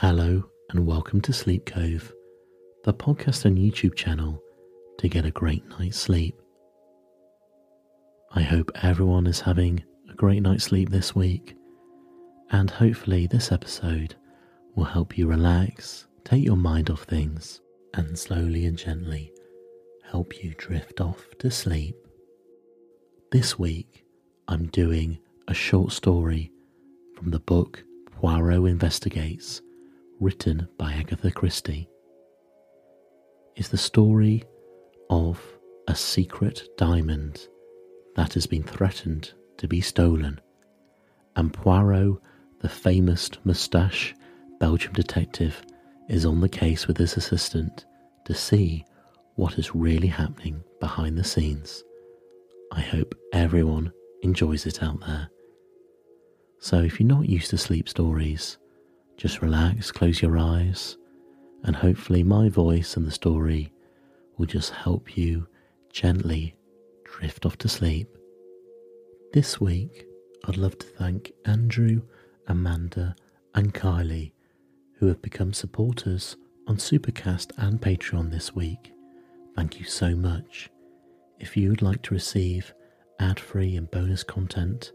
Hello, and welcome to Sleep Cove, the podcast and YouTube channel to get a great night's sleep. I hope everyone is having a great night's sleep this week, and hopefully, this episode will help you relax, take your mind off things, and slowly and gently help you drift off to sleep. This week, I'm doing a short story from the book Poirot Investigates written by Agatha Christie, is the story of a secret diamond that has been threatened to be stolen, and Poirot, the famous moustache Belgium detective, is on the case with his assistant to see what is really happening behind the scenes. I hope everyone enjoys it out there. So, if you're not used to sleep stories, just relax, close your eyes, and hopefully, my voice and the story will just help you gently drift off to sleep. This week, I'd love to thank Andrew, Amanda, and Kylie, who have become supporters on Supercast and Patreon this week. Thank you so much. If you would like to receive ad free and bonus content,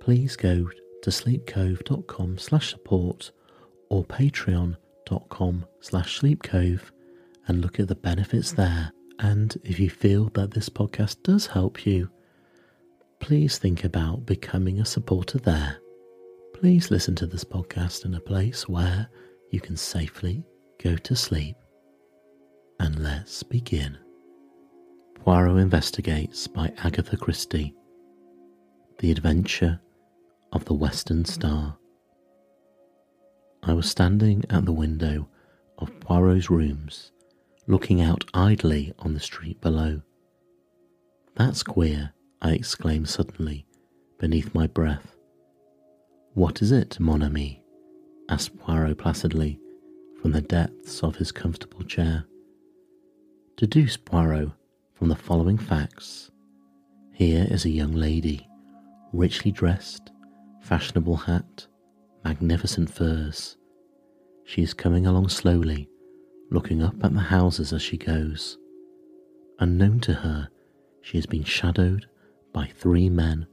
please go to sleepcove.com slash support or patreon.com slash sleepcove and look at the benefits there. And if you feel that this podcast does help you, please think about becoming a supporter there. Please listen to this podcast in a place where you can safely go to sleep. And let's begin. Poirot Investigates by Agatha Christie. The Adventure of the Western Star. I was standing at the window of Poirot's rooms, looking out idly on the street below. That's queer, I exclaimed suddenly, beneath my breath. What is it, mon ami? asked Poirot placidly, from the depths of his comfortable chair. Deduce, Poirot, from the following facts. Here is a young lady, richly dressed, fashionable hat, magnificent furs. She is coming along slowly, looking up at the houses as she goes. Unknown to her, she has been shadowed by three men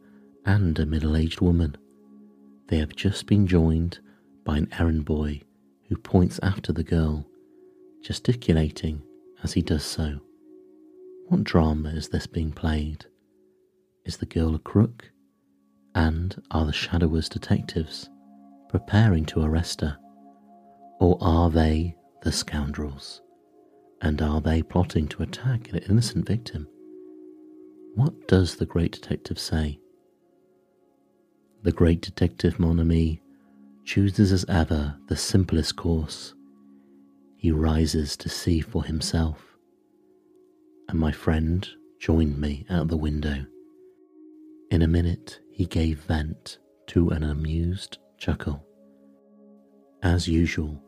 and a middle aged woman. They have just been joined by an errand boy who points after the girl, gesticulating as he does so. What drama is this being played? Is the girl a crook? And are the shadowers detectives? preparing to arrest her? Or are they the scoundrels? And are they plotting to attack an innocent victim? What does the great detective say? The great detective, mon ami, chooses as ever the simplest course. He rises to see for himself. And my friend joined me at the window. In a minute, he gave vent to an amused chuckle. As usual,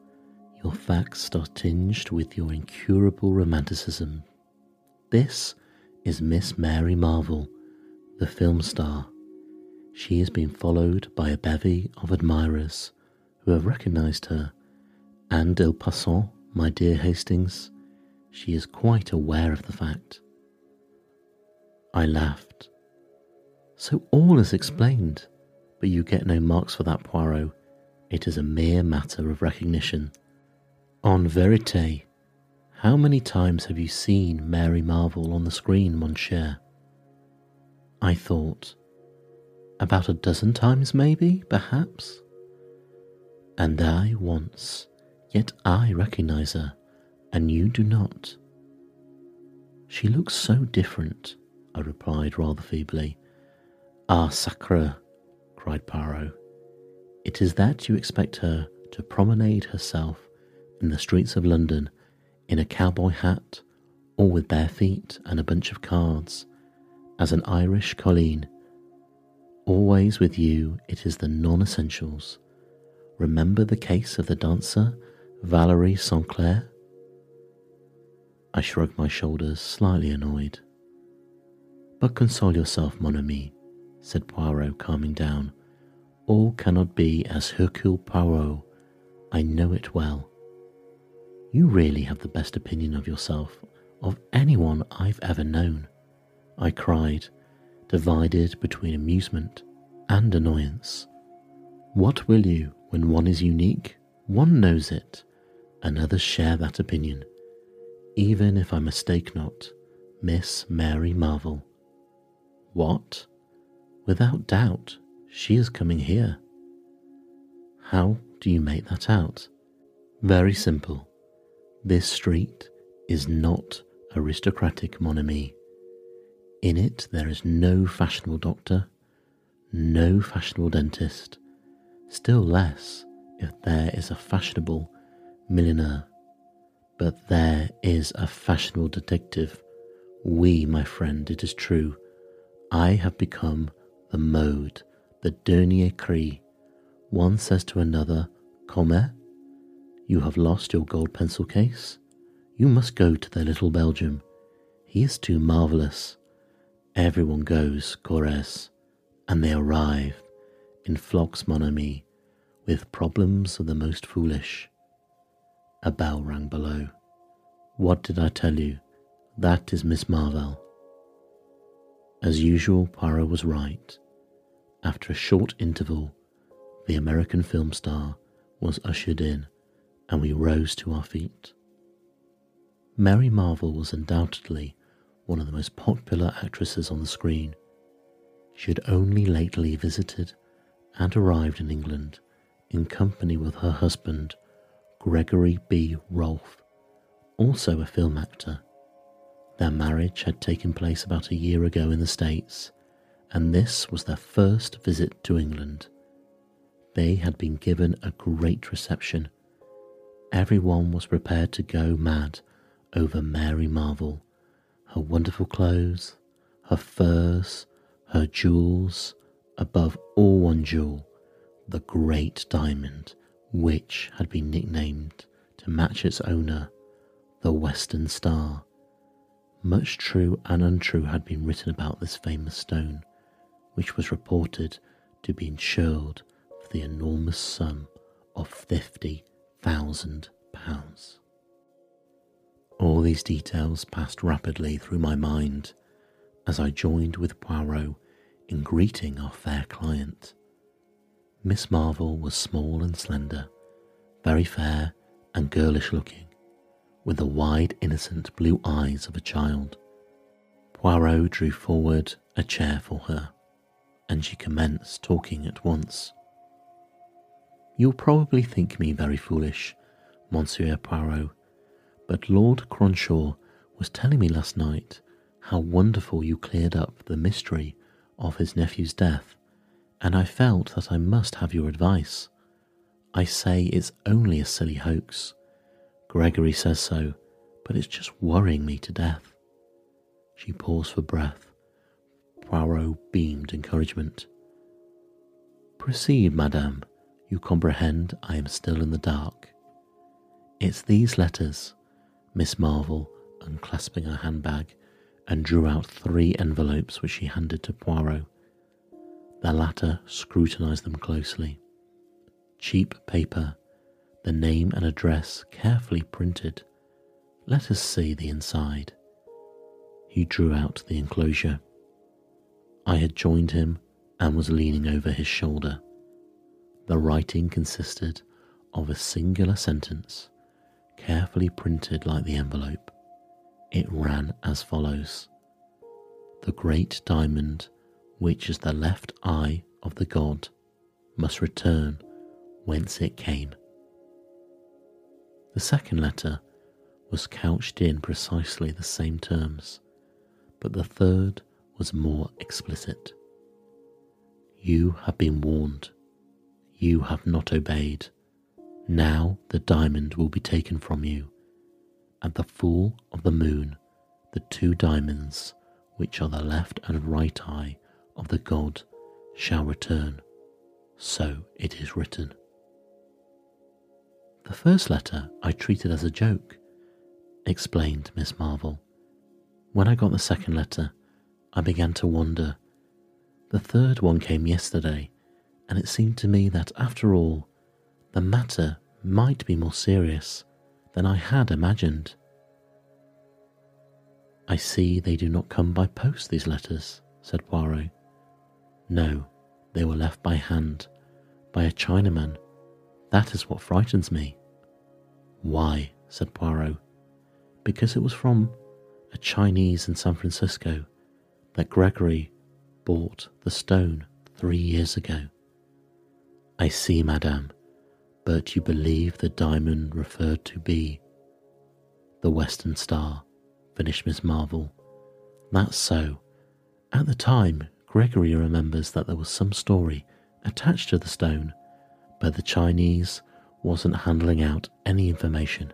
your facts are tinged with your incurable romanticism. This is Miss Mary Marvel, the film star. She has been followed by a bevy of admirers who have recognized her, and en passant, my dear Hastings, she is quite aware of the fact. I laughed. So all is explained but you get no marks for that, Poirot. It is a mere matter of recognition. En verite, how many times have you seen Mary Marvel on the screen, mon cher? I thought, about a dozen times, maybe, perhaps. And I once, yet I recognize her, and you do not. She looks so different, I replied rather feebly. Ah, sacre, cried Poirot. It is that you expect her to promenade herself in the streets of London in a cowboy hat or with bare feet and a bunch of cards, as an Irish colleen. Always with you it is the non essentials. Remember the case of the dancer Valerie Saint-Clair? I shrugged my shoulders, slightly annoyed. But console yourself, mon ami said Poirot, calming down. All cannot be as Hercule Poirot. I know it well. You really have the best opinion of yourself of anyone I've ever known, I cried, divided between amusement and annoyance. What will you when one is unique? One knows it, and others share that opinion, even if I mistake not, Miss Mary Marvel. What? Without doubt, she is coming here. How do you make that out? Very simple. This street is not aristocratic, mon ami. In it, there is no fashionable doctor, no fashionable dentist, still less if there is a fashionable millionaire. But there is a fashionable detective. We, my friend, it is true, I have become the mode, the dernier cri. One says to another, Comment? You have lost your gold pencil case? You must go to the little Belgium. He is too marvellous. Everyone goes, Corres, and they arrive in flocks, mon ami, with problems of the most foolish. A bell rang below. What did I tell you? That is Miss Marvel. As usual, Poirot was right. After a short interval, the American film star was ushered in, and we rose to our feet. Mary Marvel was undoubtedly one of the most popular actresses on the screen. She had only lately visited and arrived in England in company with her husband, Gregory B. Rolfe, also a film actor. Their marriage had taken place about a year ago in the States, and this was their first visit to England. They had been given a great reception. Everyone was prepared to go mad over Mary Marvel, her wonderful clothes, her furs, her jewels, above all one jewel, the great diamond, which had been nicknamed to match its owner, the Western Star. Much true and untrue had been written about this famous stone, which was reported to be insured for the enormous sum of fifty thousand pounds. All these details passed rapidly through my mind as I joined with Poirot in greeting our fair client. Miss Marvel was small and slender, very fair and girlish looking, with the wide, innocent blue eyes of a child. Poirot drew forward a chair for her, and she commenced talking at once. You'll probably think me very foolish, Monsieur Poirot, but Lord Cronshaw was telling me last night how wonderful you cleared up the mystery of his nephew's death, and I felt that I must have your advice. I say it's only a silly hoax. Gregory says so, but it's just worrying me to death. She paused for breath. Poirot beamed encouragement. Proceed, madame. You comprehend I am still in the dark. It's these letters Miss Marvel, unclasping her handbag, and drew out three envelopes which she handed to Poirot. The latter scrutinized them closely. Cheap paper, the name and address carefully printed. Let us see the inside. He drew out the enclosure. I had joined him and was leaning over his shoulder. The writing consisted of a singular sentence carefully printed like the envelope. It ran as follows The great diamond, which is the left eye of the god, must return whence it came. The second letter was couched in precisely the same terms, but the third was more explicit. You have been warned. You have not obeyed. Now the diamond will be taken from you. At the full of the moon, the two diamonds, which are the left and right eye of the god, shall return. So it is written. The first letter I treated as a joke, explained Miss Marvel. When I got the second letter, I began to wonder. The third one came yesterday, and it seemed to me that after all, the matter might be more serious than I had imagined. I see they do not come by post, these letters, said Poirot. No, they were left by hand, by a Chinaman. That is what frightens me. Why? said Poirot. Because it was from a Chinese in San Francisco that Gregory bought the stone three years ago. I see, madame, but you believe the diamond referred to be the Western Star, finished Miss Marvel. That's so. At the time, Gregory remembers that there was some story attached to the stone, but the Chinese wasn't handling out any information.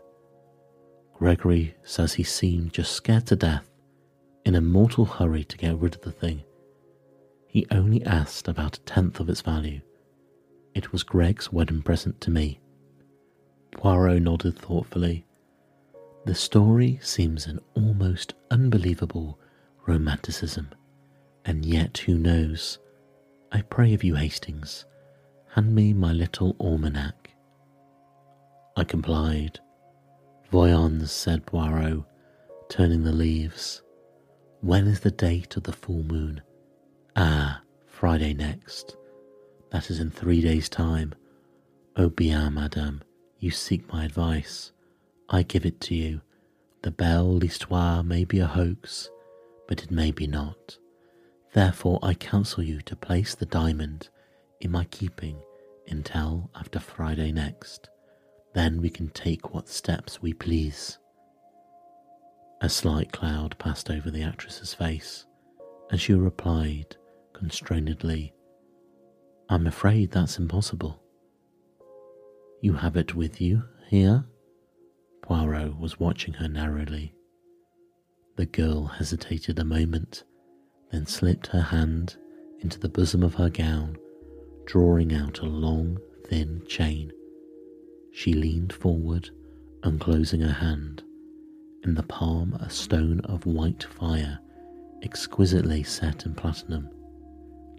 Gregory says he seemed just scared to death, in a mortal hurry to get rid of the thing. He only asked about a tenth of its value. It was Greg's wedding present to me. Poirot nodded thoughtfully. The story seems an almost unbelievable romanticism, and yet who knows? I pray of you, Hastings, hand me my little almanac. I complied. Voyons, said Poirot, turning the leaves. When is the date of the full moon? Ah, Friday next. That is in three days' time. O bien, madame, you seek my advice. I give it to you. The belle l'histoire may be a hoax, but it may be not. Therefore, I counsel you to place the diamond in my keeping until after Friday next. Then we can take what steps we please. A slight cloud passed over the actress's face, and she replied constrainedly, I'm afraid that's impossible. You have it with you here? Poirot was watching her narrowly. The girl hesitated a moment, then slipped her hand into the bosom of her gown, drawing out a long, thin chain. She leaned forward, unclosing her hand. In the palm, a stone of white fire, exquisitely set in platinum,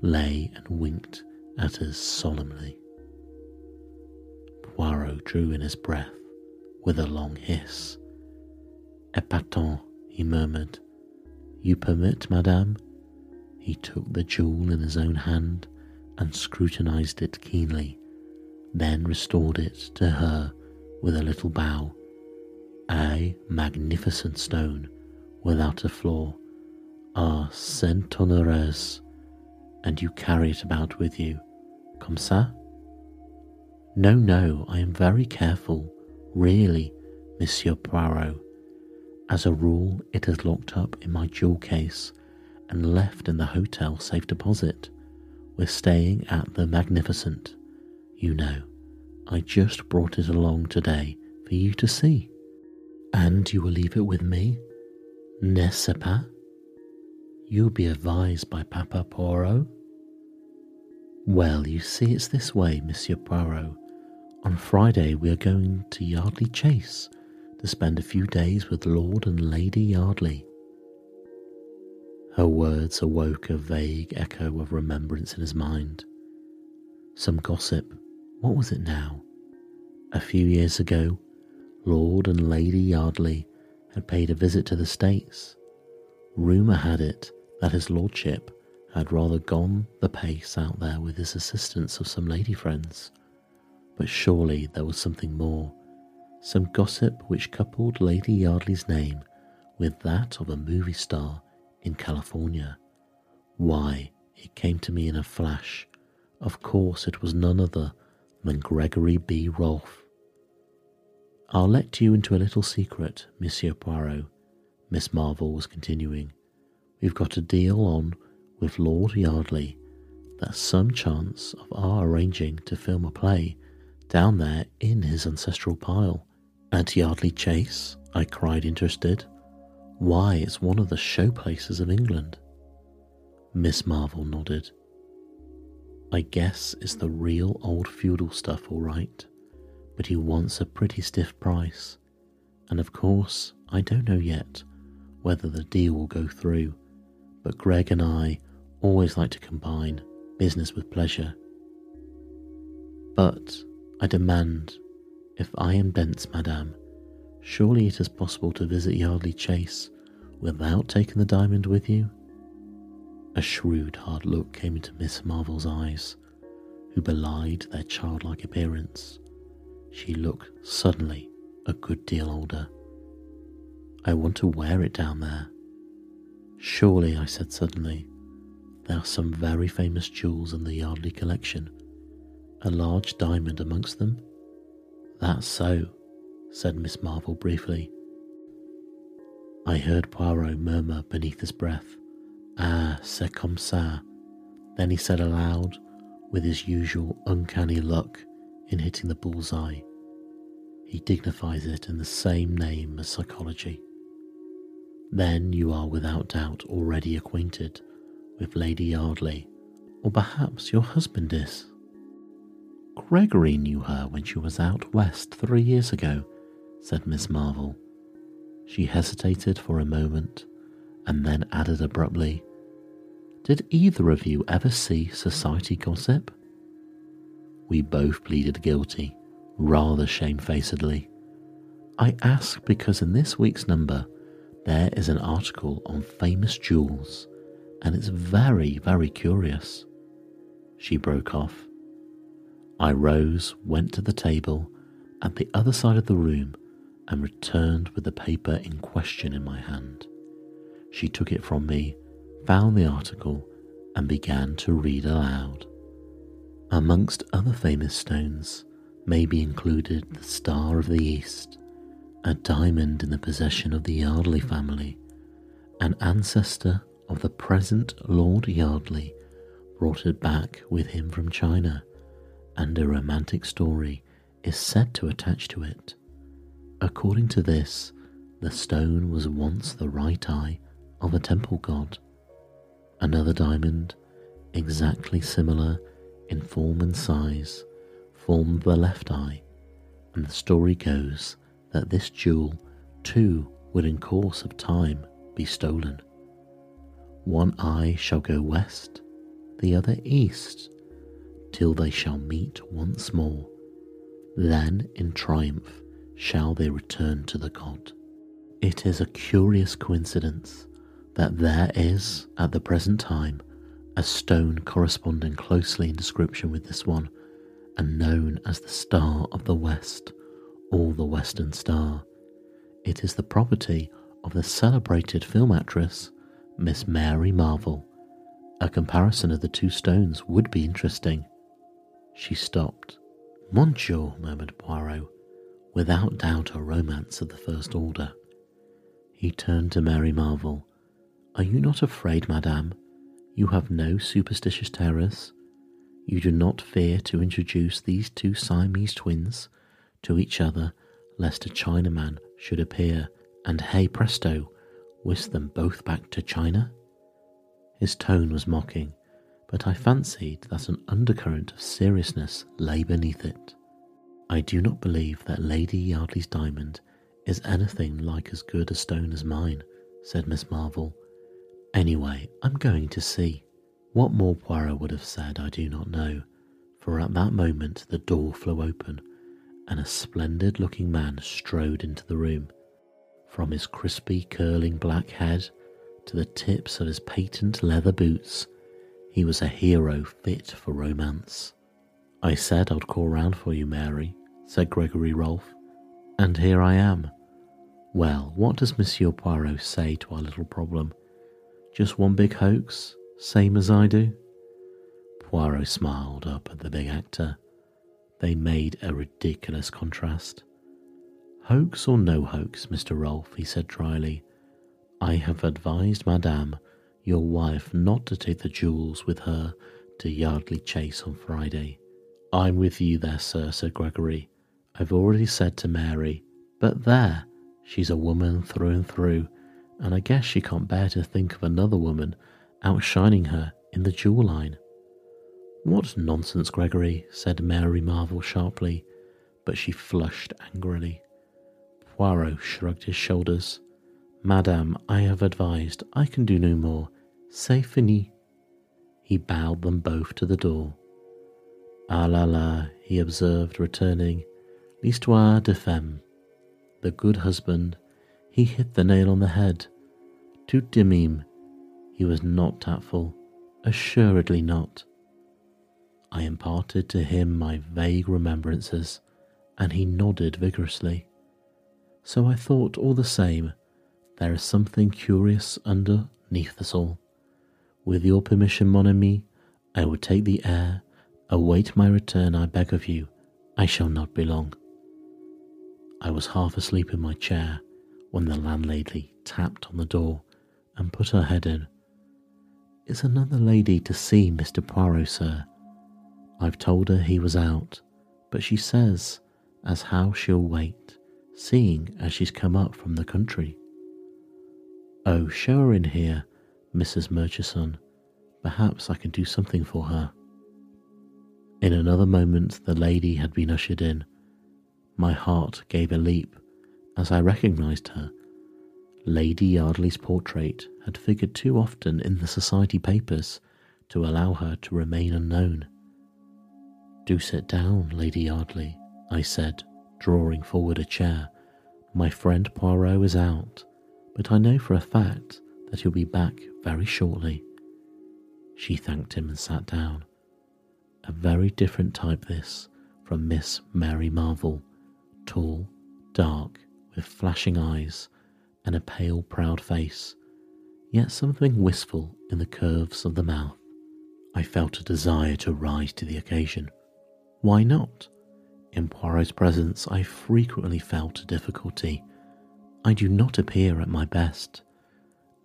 lay and winked at us solemnly. Poirot drew in his breath with a long hiss. Epatant, he murmured. You permit, madame? He took the jewel in his own hand and scrutinized it keenly, then restored it to her with a little bow. A magnificent stone without a flaw. Ah, honneurs and you carry it about with you. Comme ça? No, no, I am very careful, really, Monsieur Poirot. As a rule, it is locked up in my jewel case and left in the hotel safe deposit. We're staying at the Magnificent. You know, I just brought it along today for you to see. And you will leave it with me? N'est-ce pas? You'll be advised by Papa Poirot? Well, you see, it's this way, Monsieur Poirot. On Friday, we are going to Yardley Chase to spend a few days with Lord and Lady Yardley. Her words awoke a vague echo of remembrance in his mind. Some gossip. What was it now? A few years ago, Lord and Lady Yardley had paid a visit to the States. Rumour had it that his lordship had rather gone the pace out there with his assistance of some lady friends. But surely there was something more, some gossip which coupled Lady Yardley's name with that of a movie star in California. Why, it came to me in a flash. Of course, it was none other than Gregory B. Rolfe. I'll let you into a little secret, Monsieur Poirot, Miss Marvel was continuing. We've got a deal on with Lord Yardley that some chance of our arranging to film a play down there in his ancestral pile. At Yardley Chase? I cried, interested. Why, it's one of the show places of England. Miss Marvel nodded. I guess it's the real old feudal stuff, all right, but he wants a pretty stiff price. And of course, I don't know yet whether the deal will go through, but Greg and I always like to combine business with pleasure. But I demand If I am dense, madame, surely it is possible to visit Yardley Chase without taking the diamond with you? A shrewd, hard look came into Miss Marvel's eyes, who belied their childlike appearance. She looked suddenly a good deal older. I want to wear it down there. Surely, I said suddenly, there are some very famous jewels in the Yardley collection, a large diamond amongst them. That's so, said Miss Marvel briefly. I heard Poirot murmur beneath his breath, Ah, c'est comme ça. Then he said aloud, with his usual uncanny luck in hitting the bullseye, he dignifies it in the same name as psychology. Then you are without doubt already acquainted with Lady Yardley, or perhaps your husband is. Gregory knew her when she was out west three years ago, said Miss Marvel. She hesitated for a moment and then added abruptly, Did either of you ever see society gossip? We both pleaded guilty, rather shamefacedly. I ask because in this week's number there is an article on famous jewels, and it's very, very curious. She broke off. I rose, went to the table at the other side of the room, and returned with the paper in question in my hand. She took it from me, found the article, and began to read aloud. Amongst other famous stones may be included the Star of the East, a diamond in the possession of the Yardley family, an ancestor of the present Lord Yardley brought it back with him from China, and a romantic story is said to attach to it. According to this, the stone was once the right eye of a temple god. Another diamond, exactly similar in form and size, formed the left eye, and the story goes that this jewel too would in course of time be stolen. One eye shall go west, the other east, till they shall meet once more. Then in triumph shall they return to the god. It is a curious coincidence that there is, at the present time, a stone corresponding closely in description with this one, and known as the Star of the West, or the Western Star. It is the property of the celebrated film actress Miss Mary Marvel. A comparison of the two stones would be interesting. She stopped. Monsieur, murmured Poirot, without doubt a romance of the first order. He turned to Mary Marvel. Are you not afraid, madame? You have no superstitious terrors? You do not fear to introduce these two Siamese twins to each other, lest a Chinaman should appear and, hey presto, whisk them both back to China? His tone was mocking, but I fancied that an undercurrent of seriousness lay beneath it. I do not believe that Lady Yardley's diamond is anything like as good a stone as mine, said Miss Marvel. Anyway, I'm going to see. What more Poirot would have said, I do not know, for at that moment the door flew open and a splendid looking man strode into the room. From his crispy, curling black head to the tips of his patent leather boots, he was a hero fit for romance. I said I'd call round for you, Mary, said Gregory Rolfe, and here I am. Well, what does Monsieur Poirot say to our little problem? Just one big hoax, same as I do? Poirot smiled up at the big actor. They made a ridiculous contrast. Hoax or no hoax, Mr. Rolfe, he said dryly, I have advised Madame, your wife, not to take the jewels with her to Yardley Chase on Friday. I'm with you there, sir, said Gregory. I've already said to Mary, but there, she's a woman through and through, and I guess she can't bear to think of another woman outshining her in the jewel line. What nonsense, Gregory, said Mary Marvel sharply, but she flushed angrily. Poirot shrugged his shoulders. Madame, I have advised, I can do no more. C'est fini. He bowed them both to the door. Ah la la, he observed, returning. L'histoire de femme. The good husband, he hit the nail on the head. Tout de même, he was not tactful, assuredly not. I imparted to him my vague remembrances, and he nodded vigorously. So I thought all the same, there is something curious underneath us all. With your permission, mon ami, I will take the air. Await my return, I beg of you. I shall not be long. I was half asleep in my chair when the landlady tapped on the door and put her head in. Is another lady to see Mr. Poirot, sir? I've told her he was out, but she says as how she'll wait, seeing as she's come up from the country. Oh, show her in here, Mrs. Murchison. Perhaps I can do something for her. In another moment, the lady had been ushered in. My heart gave a leap as I recognized her. Lady Yardley's portrait had figured too often in the society papers to allow her to remain unknown. Do sit down, Lady Yardley, I said, drawing forward a chair. My friend Poirot is out, but I know for a fact that he'll be back very shortly. She thanked him and sat down. A very different type, this, from Miss Mary Marvel, tall, dark, with flashing eyes and a pale, proud face, yet something wistful in the curves of the mouth. I felt a desire to rise to the occasion. Why not? In Poirot's presence, I frequently felt a difficulty. I do not appear at my best,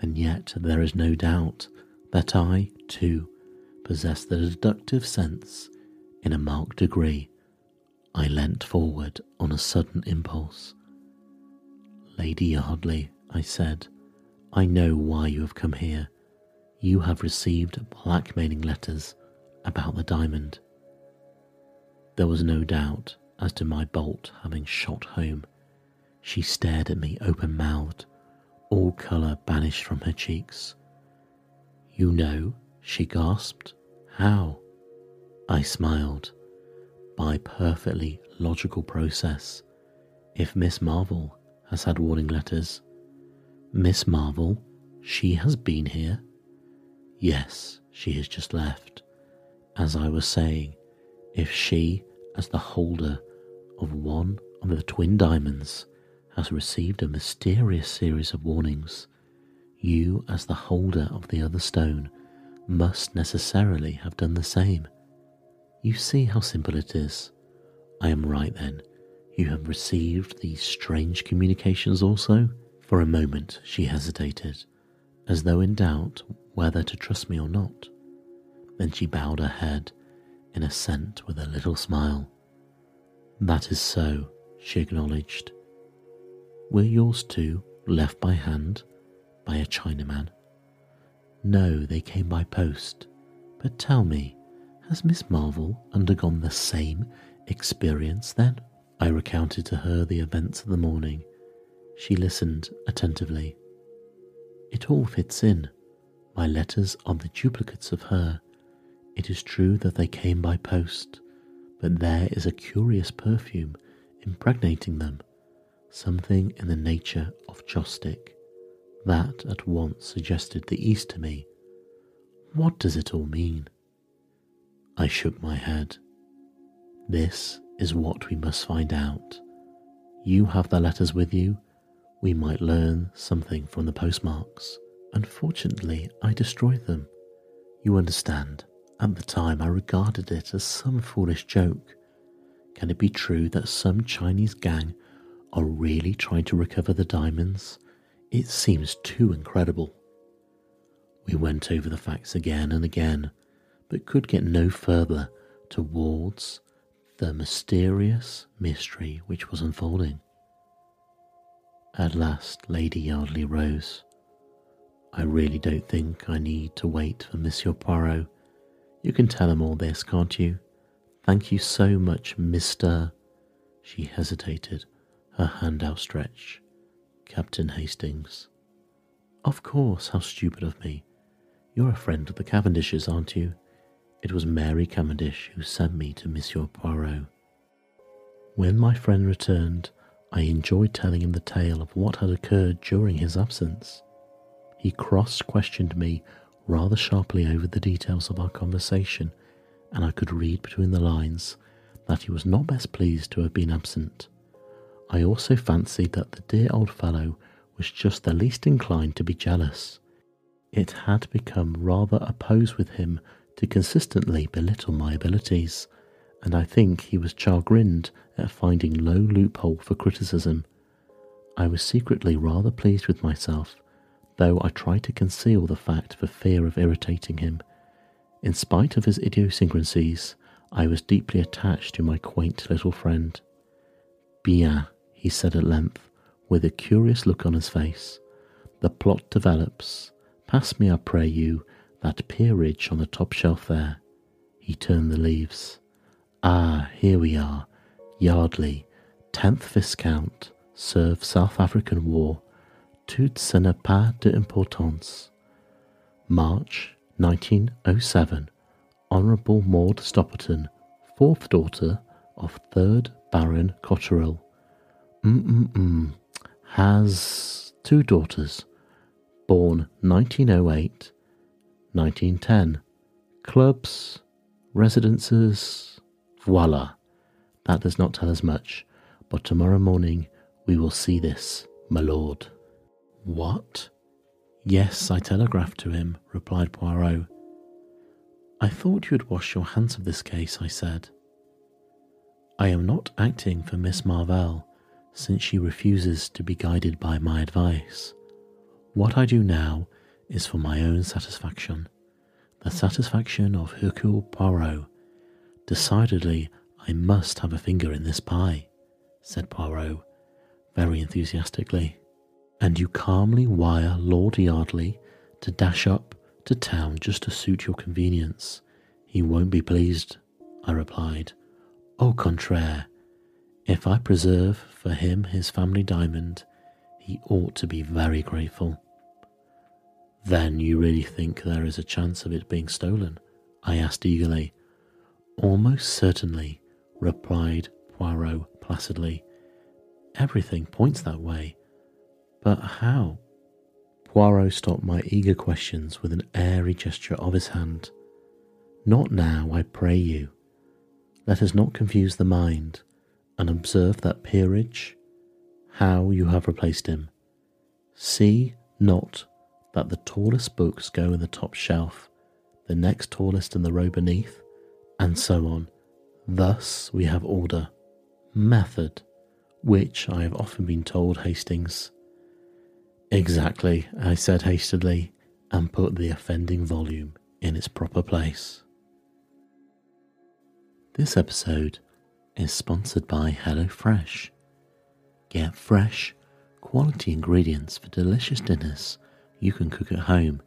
and yet there is no doubt that I, too, possess the deductive sense in a marked degree. I leant forward on a sudden impulse. Lady Yardley, I said, I know why you have come here. You have received blackmailing letters about the diamond. There was no doubt as to my bolt having shot home. She stared at me open mouthed, all colour banished from her cheeks. You know, she gasped. How? I smiled. By perfectly logical process, if Miss Marvel has had warning letters, Miss Marvel, she has been here? Yes, she has just left. As I was saying, if she, as the holder of one of the twin diamonds, has received a mysterious series of warnings, you, as the holder of the other stone, must necessarily have done the same. You see how simple it is. I am right then. You have received these strange communications also? For a moment she hesitated, as though in doubt whether to trust me or not. Then she bowed her head in assent with a little smile. That is so, she acknowledged. Were yours too left by hand by a Chinaman? No, they came by post. But tell me, has Miss Marvel undergone the same experience then? I recounted to her the events of the morning. She listened attentively. It all fits in. My letters are the duplicates of her. It is true that they came by post, but there is a curious perfume impregnating them, something in the nature of joss stick. That at once suggested the East to me. What does it all mean? I shook my head. This is what we must find out. You have the letters with you. We might learn something from the postmarks. Unfortunately, I destroyed them. You understand, at the time I regarded it as some foolish joke. Can it be true that some Chinese gang are really trying to recover the diamonds? It seems too incredible. We went over the facts again and again, but could get no further towards the mysterious mystery which was unfolding. At last, Lady Yardley rose. I really don't think I need to wait for Monsieur Poirot. You can tell him all this, can't you? Thank you so much, Mr. She hesitated, her hand outstretched. Captain Hastings. Of course, how stupid of me. You're a friend of the Cavendishes, aren't you? It was Mary Cavendish who sent me to Monsieur Poirot. When my friend returned, I enjoyed telling him the tale of what had occurred during his absence. He cross questioned me rather sharply over the details of our conversation, and I could read between the lines that he was not best pleased to have been absent. I also fancied that the dear old fellow was just the least inclined to be jealous. It had become rather a pose with him to consistently belittle my abilities, and I think he was chagrined at finding no loophole for criticism. I was secretly rather pleased with myself, though I tried to conceal the fact for fear of irritating him. In spite of his idiosyncrasies, I was deeply attached to my quaint little friend. Bien, he said at length, with a curious look on his face. The plot develops. Pass me, I pray you, that peerage on the top shelf there. He turned the leaves. Ah, here we are. Yardley, 10th Viscount, served South African War. Tout ce n'est pas d'importance. March 1907. Honourable Maud Stopperton, fourth daughter of 3rd Baron Cotterill. Mm-mm-mm. Has two daughters. Born 1908 1910. Clubs, residences, voila. That does not tell us much, but tomorrow morning we will see this, my lord. What? Yes, I telegraphed to him, replied Poirot. I thought you would wash your hands of this case, I said. I am not acting for Miss Marvel, since she refuses to be guided by my advice. What I do now is for my own satisfaction, the satisfaction of Hercule Poirot. Decidedly, I must have a finger in this pie, said Poirot, very enthusiastically. And you calmly wire Lord Yardley to dash up to town just to suit your convenience. He won't be pleased, I replied. Au contraire, if I preserve for him his family diamond, he ought to be very grateful. Then you really think there is a chance of it being stolen? I asked eagerly. Almost certainly, replied Poirot placidly. Everything points that way. But how? Poirot stopped my eager questions with an airy gesture of his hand. Not now, I pray you. Let us not confuse the mind, and observe that peerage, how you have replaced him. See not that the tallest books go in the top shelf, the next tallest in the row beneath, and so on. Thus we have order, method, which I have often been told, Hastings. Exactly, I said hastily, and put the offending volume in its proper place. This episode is sponsored by HelloFresh. Get fresh, quality ingredients for delicious dinners you can cook at home.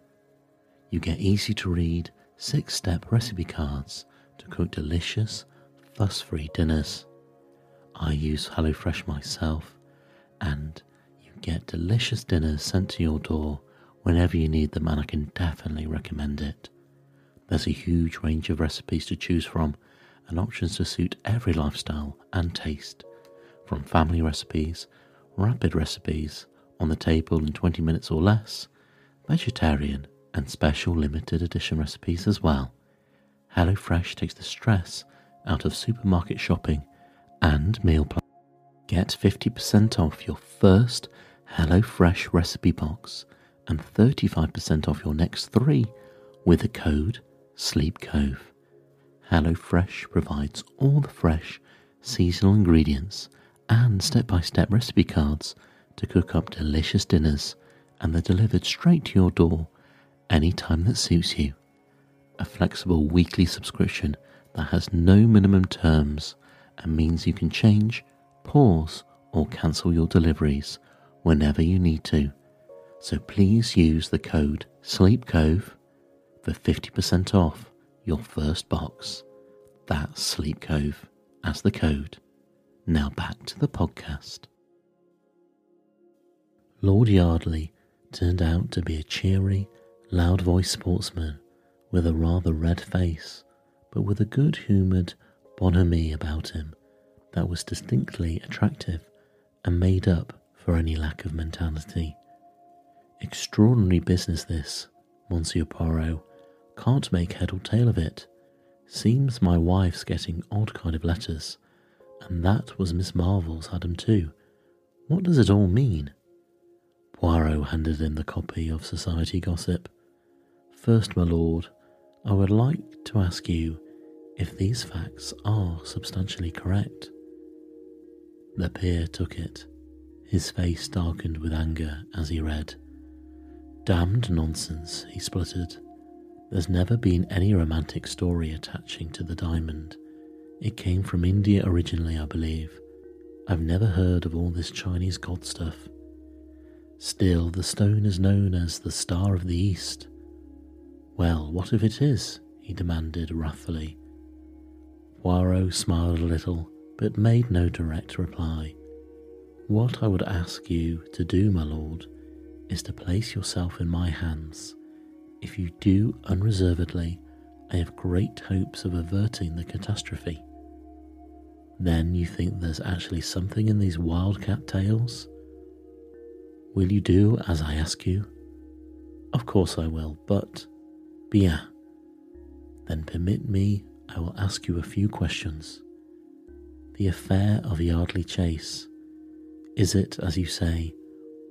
You get easy to read six step recipe cards to cook delicious, fuss free dinners. I use HelloFresh myself, and get delicious dinners sent to your door whenever you need them, and I can definitely recommend it. There's a huge range of recipes to choose from and options to suit every lifestyle and taste, from family recipes, rapid recipes, on the table in 20 minutes or less, vegetarian, and special limited edition recipes as well. HelloFresh takes the stress out of supermarket shopping and meal planning. Get 50% off your first HelloFresh recipe box and 35% off your next three with the code SLEEPCOVE. HelloFresh provides all the fresh, seasonal ingredients and step by step recipe cards to cook up delicious dinners and they're delivered straight to your door any time that suits you. A flexible weekly subscription that has no minimum terms and means you can change, pause, or cancel your deliveries whenever you need to. So please use the code SLEEPCOVE for 50% off your first box. That's Sleep Cove as the code. Now back to the podcast. Lord Yardley turned out to be a cheery, loud voiced sportsman with a rather red face, but with a good humoured bonhomie about him. that was distinctly attractive and made up for any lack of mentality. Extraordinary business, this, Monsieur Poirot. Can't make head or tail of it. Seems my wife's getting odd kind of letters, and that was Miss Marvel's Adam too. What does it all mean? Poirot handed in the copy of Society Gossip. First, my lord, I would like to ask you if these facts are substantially correct. The peer took it. His face darkened with anger as he read. Damned nonsense, he spluttered. There's never been any romantic story attaching to the diamond. It came from India originally, I believe. I've never heard of all this Chinese god stuff. Still, the stone is known as the Star of the East. Well, what if it is? he demanded wrathfully. Poirot smiled a little, but made no direct reply. What I would ask you to do, my lord, is to place yourself in my hands. If you do unreservedly, I have great hopes of averting the catastrophe. Then you think there's actually something in these wildcat tales? Will you do as I ask you? Of course I will, but bien. Then permit me, I will ask you a few questions. The affair of Yardley Chase, is it, as you say,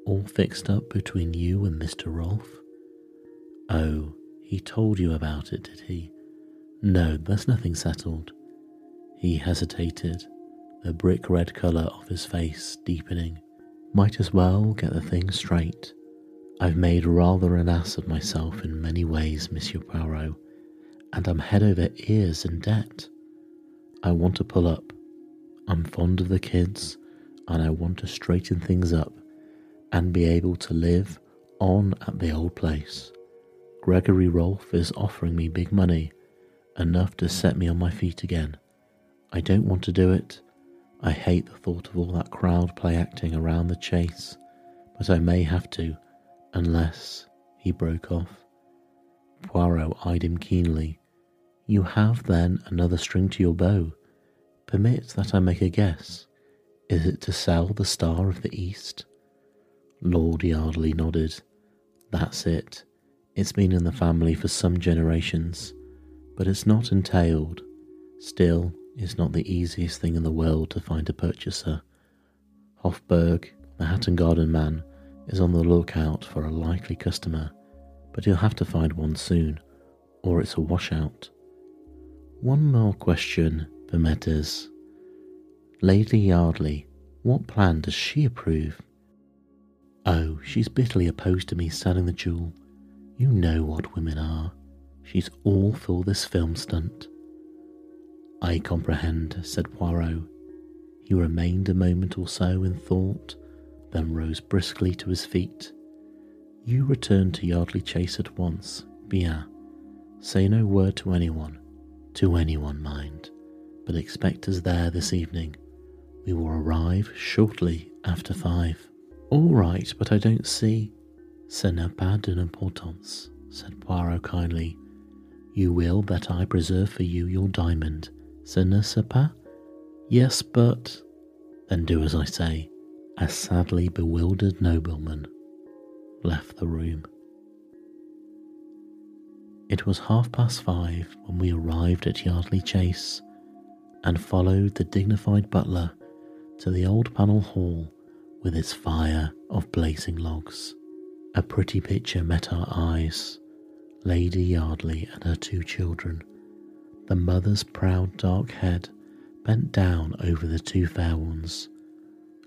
all fixed up between you and Mr. Rolfe? Oh, he told you about it, did he? No, there's nothing settled. He hesitated, the brick red colour of his face deepening. Might as well get the thing straight. I've made rather an ass of myself in many ways, Monsieur Poirot, and I'm head over ears in debt. I want to pull up. I'm fond of the kids, and I want to straighten things up and be able to live on at the old place. Gregory Rolfe is offering me big money, enough to set me on my feet again. I don't want to do it. I hate the thought of all that crowd play acting around the chase, but I may have to, unless. He broke off. Poirot eyed him keenly. You have then another string to your bow. Permit that I make a guess. Is it to sell the Star of the East? Lord Yardley nodded. That's it. It's been in the family for some generations, but it's not entailed. Still, it's not the easiest thing in the world to find a purchaser. Hoffberg, the Hatton Garden man, is on the lookout for a likely customer, but he'll have to find one soon, or it's a washout. One more question, Permettez. Lady Yardley, what plan does she approve? Oh, she's bitterly opposed to me selling the jewel. You know what women are. She's all for this film stunt. I comprehend, said Poirot. He remained a moment or so in thought, then rose briskly to his feet. You return to Yardley Chase at once, bien. Say no word to anyone, to anyone, mind, but expect us there this evening. We will arrive shortly after five. All right, but I don't see. Ce n'est pas d'importance, said Poirot kindly. You will that I preserve for you your diamond. Ce n'est pas? Yes, but. Then do as I say. A sadly bewildered nobleman left the room. It was half past five when we arrived at Yardley Chase and followed the dignified butler to the old panel hall with its fire of blazing logs. A pretty picture met our eyes Lady Yardley and her two children, the mother's proud dark head bent down over the two fair ones.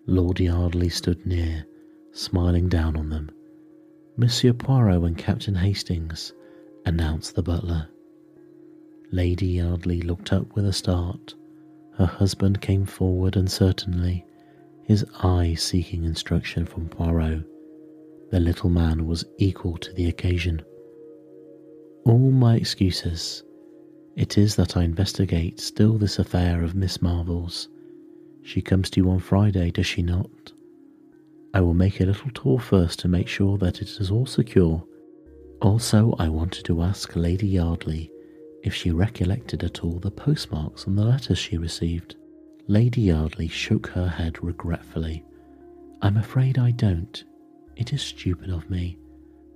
Lord Yardley stood near, smiling down on them. Monsieur Poirot and Captain Hastings, announced the butler. Lady Yardley looked up with a start. Her husband came forward uncertainly, his eye seeking instruction from Poirot. The little man was equal to the occasion. All my excuses. It is that I investigate still this affair of Miss Marvel's. She comes to you on Friday, does she not? I will make a little tour first to make sure that it is all secure. Also, I wanted to ask Lady Yardley if she recollected at all the postmarks on the letters she received. Lady Yardley shook her head regretfully. I'm afraid I don't. It is stupid of me,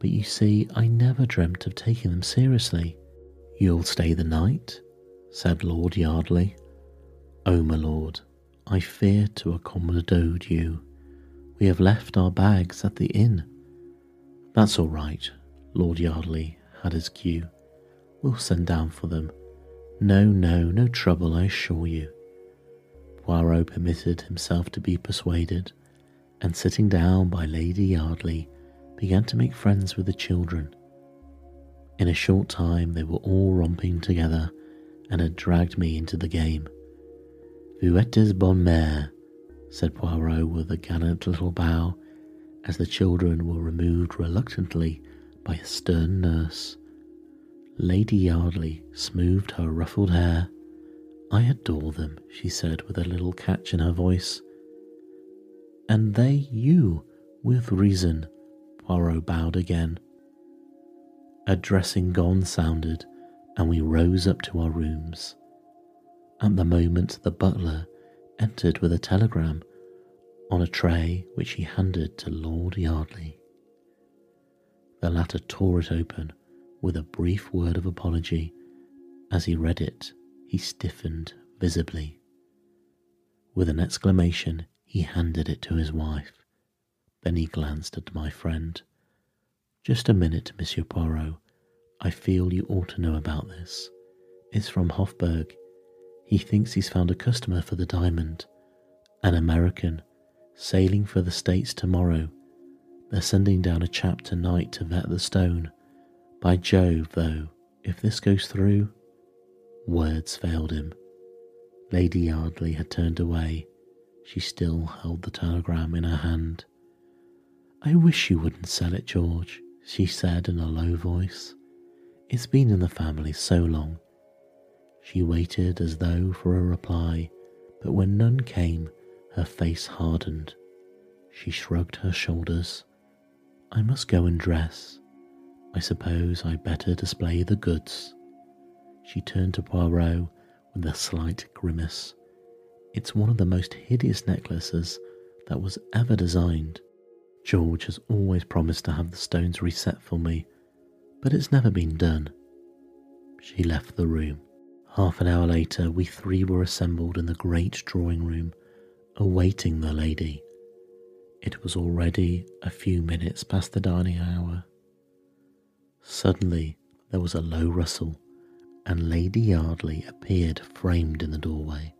but you see, I never dreamt of taking them seriously. You'll stay the night? said Lord Yardley. Oh, my lord, I fear to accommodate you. We have left our bags at the inn. That's all right, Lord Yardley had his cue. We'll send down for them. No, no, no trouble, I assure you. Poirot permitted himself to be persuaded, and sitting down by Lady Yardley, began to make friends with the children. In a short time, they were all romping together and had dragged me into the game. Vous êtes bonne mère, said Poirot with a gallant little bow, as the children were removed reluctantly by a stern nurse. Lady Yardley smoothed her ruffled hair. I adore them, she said with a little catch in her voice. And they you, with reason. Poirot bowed again. A dressing gong sounded, and we rose up to our rooms. At the moment, the butler entered with a telegram on a tray which he handed to Lord Yardley. The latter tore it open with a brief word of apology. As he read it, he stiffened visibly. With an exclamation, he handed it to his wife. Then he glanced at my friend. Just a minute, Monsieur Poirot. I feel you ought to know about this. It's from Hoffberg. He thinks he's found a customer for the diamond. An American, sailing for the States tomorrow. They're sending down a chap tonight to vet the stone. By Jove, though, if this goes through. Words failed him. Lady Yardley had turned away. She still held the telegram in her hand. I wish you wouldn't sell it, George, she said in a low voice. It's been in the family so long. She waited as though for a reply, but when none came, her face hardened. She shrugged her shoulders. I must go and dress. I suppose I'd better display the goods. She turned to Poirot with a slight grimace. It's one of the most hideous necklaces that was ever designed. George has always promised to have the stones reset for me, but it's never been done. She left the room. Half an hour later, we three were assembled in the great drawing room, awaiting the lady. It was already a few minutes past the dining hour. Suddenly, there was a low rustle, and Lady Yardley appeared framed in the doorway,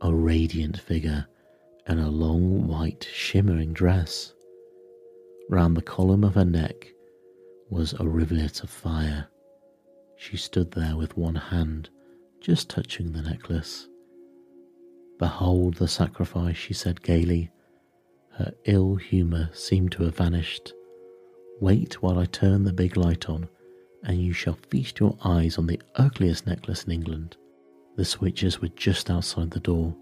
a radiant figure in a long white shimmering dress. Round the column of her neck was a rivulet of fire. She stood there with one hand just touching the necklace. Behold the sacrifice, she said gaily. Her ill humour seemed to have vanished. Wait while I turn the big light on, and you shall feast your eyes on the ugliest necklace in England. The switches were just outside the door.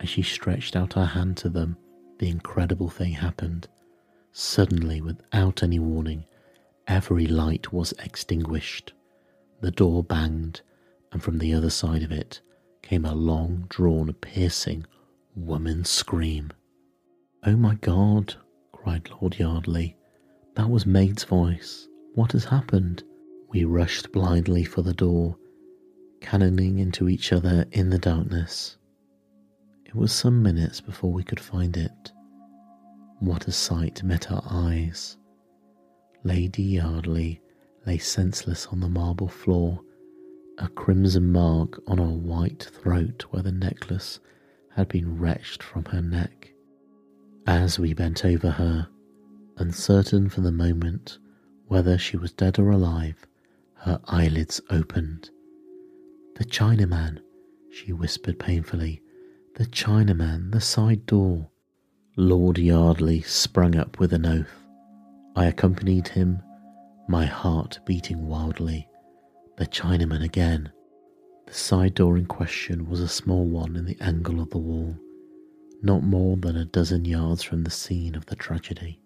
As she stretched out her hand to them, the incredible thing happened. Suddenly, without any warning, every light was extinguished. The door banged, and from the other side of it came a long drawn, piercing woman's scream. Oh my God! cried Lord Yardley. That was Maid's voice. What has happened? We rushed blindly for the door, cannoning into each other in the darkness. It was some minutes before we could find it. What a sight met our eyes! Lady Yardley lay senseless on the marble floor, a crimson mark on her white throat where the necklace had been wrenched from her neck. As we bent over her, Uncertain for the moment whether she was dead or alive, her eyelids opened. The Chinaman, she whispered painfully. The Chinaman, the side door. Lord Yardley sprang up with an oath. I accompanied him, my heart beating wildly. The Chinaman again. The side door in question was a small one in the angle of the wall, not more than a dozen yards from the scene of the tragedy.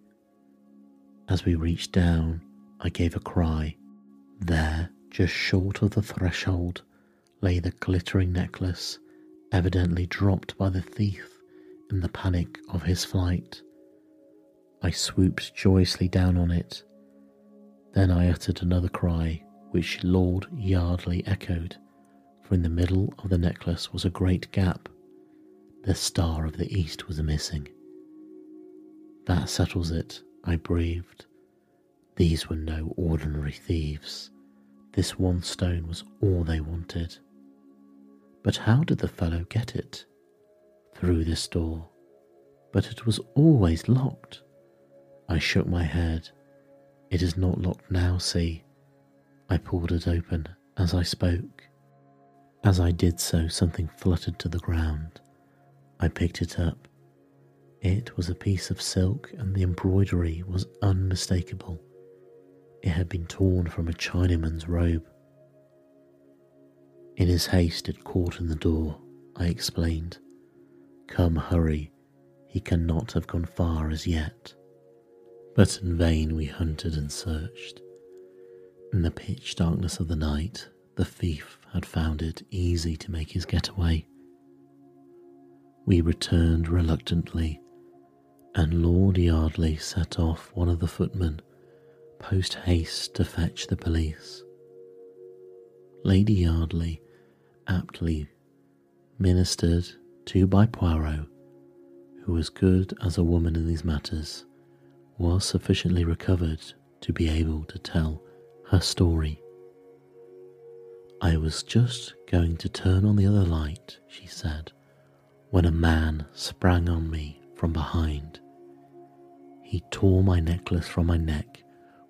As we reached down, I gave a cry. There, just short of the threshold, lay the glittering necklace, evidently dropped by the thief in the panic of his flight. I swooped joyously down on it. Then I uttered another cry, which Lord Yardley echoed, for in the middle of the necklace was a great gap. The star of the east was missing. That settles it, I breathed. These were no ordinary thieves. This one stone was all they wanted. But how did the fellow get it? Through this door. But it was always locked. I shook my head. It is not locked now, see. I pulled it open as I spoke. As I did so, something fluttered to the ground. I picked it up. It was a piece of silk, and the embroidery was unmistakable. It had been torn from a Chinaman's robe. In his haste, it caught in the door, I explained. Come, hurry. He cannot have gone far as yet. But in vain we hunted and searched. In the pitch darkness of the night, the thief had found it easy to make his getaway. We returned reluctantly, and Lord Yardley set off one of the footmen post haste to fetch the police. Lady Yardley, aptly ministered to by Poirot, who was good as a woman in these matters, was sufficiently recovered to be able to tell her story. I was just going to turn on the other light, she said, when a man sprang on me from behind. He tore my necklace from my neck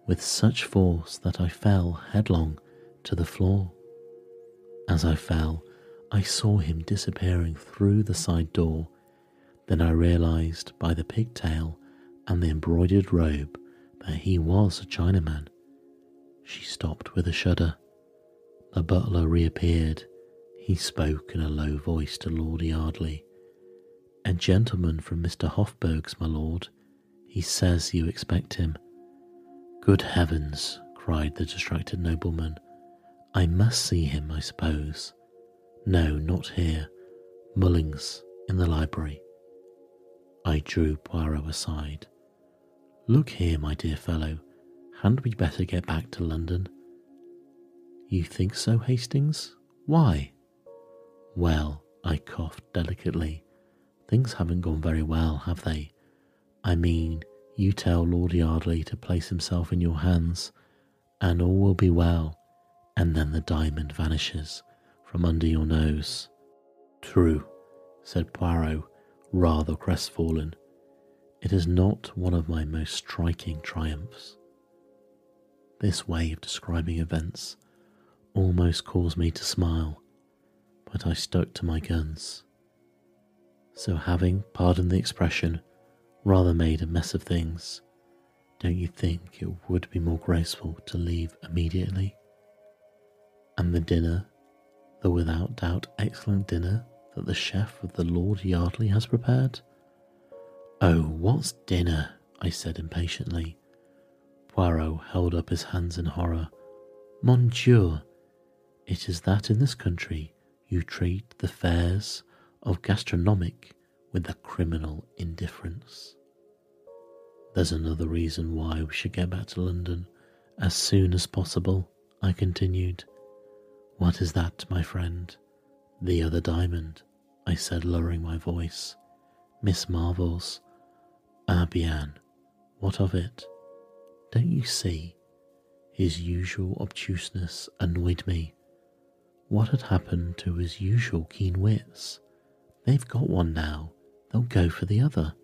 with such force that I fell headlong to the floor. As I fell, I saw him disappearing through the side door. Then I realized by the pigtail and the embroidered robe that he was a Chinaman. She stopped with a shudder. The butler reappeared. He spoke in a low voice to Lord Yardley. A gentleman from Mr. Hoffberg's, my lord. He says you expect him. Good heavens, cried the distracted nobleman. I must see him, I suppose. No, not here. Mullings, in the library. I drew Poirot aside. Look here, my dear fellow, hadn't we better get back to London? You think so, Hastings? Why? Well, I coughed delicately. Things haven't gone very well, have they? I mean, you tell Lord Yardley to place himself in your hands, and all will be well, and then the diamond vanishes from under your nose. True, said Poirot, rather crestfallen. It is not one of my most striking triumphs. This way of describing events almost caused me to smile, but I stuck to my guns. So, having, pardon the expression, rather made a mess of things, don't you think it would be more graceful to leave immediately? And the dinner, the without doubt excellent dinner that the chef of the Lord Yardley has prepared? Oh, what's dinner? I said impatiently. Poirot held up his hands in horror. Mon Dieu, it is that in this country you treat the fares of gastronomic with a criminal indifference. There's another reason why we should get back to London as soon as possible, I continued. What is that, my friend? The other diamond, I said, lowering my voice. Miss Marvel's. Ah, bien, what of it? Don't you see? His usual obtuseness annoyed me. What had happened to his usual keen wits? They've got one now. They'll go for the other.